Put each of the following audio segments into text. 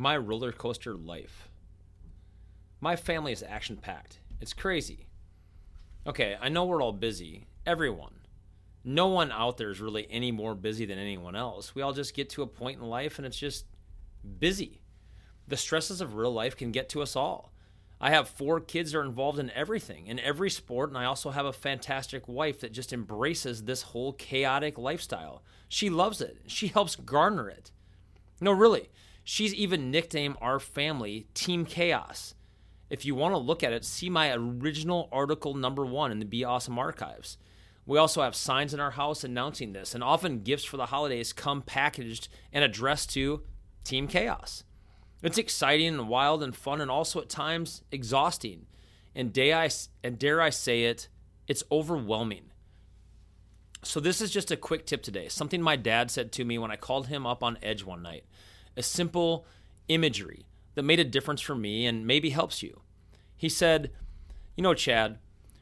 My roller coaster life. My family is action packed. It's crazy. Okay, I know we're all busy. Everyone. No one out there is really any more busy than anyone else. We all just get to a point in life and it's just busy. The stresses of real life can get to us all. I have four kids that are involved in everything, in every sport, and I also have a fantastic wife that just embraces this whole chaotic lifestyle. She loves it. She helps garner it. No, really. She's even nicknamed our family Team Chaos. If you want to look at it, see my original article number one in the Be Awesome archives. We also have signs in our house announcing this, and often gifts for the holidays come packaged and addressed to Team Chaos. It's exciting and wild and fun, and also at times exhausting. And dare I, and dare I say it, it's overwhelming. So, this is just a quick tip today. Something my dad said to me when I called him up on Edge one night. A simple imagery that made a difference for me and maybe helps you. He said, You know, Chad,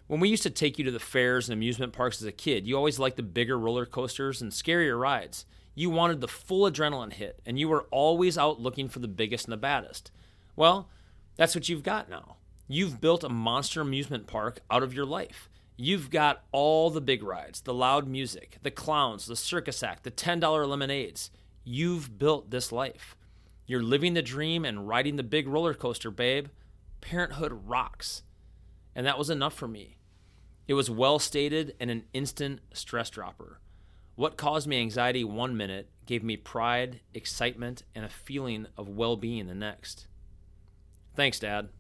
when we used to take you to the fairs and amusement parks as a kid, you always liked the bigger roller coasters and scarier rides. You wanted the full adrenaline hit, and you were always out looking for the biggest and the baddest. Well, that's what you've got now. You've built a monster amusement park out of your life. You've got all the big rides, the loud music, the clowns, the circus act, the $10 lemonades. You've built this life. You're living the dream and riding the big roller coaster, babe. Parenthood rocks. And that was enough for me. It was well stated and an instant stress dropper. What caused me anxiety one minute gave me pride, excitement, and a feeling of well being the next. Thanks, Dad.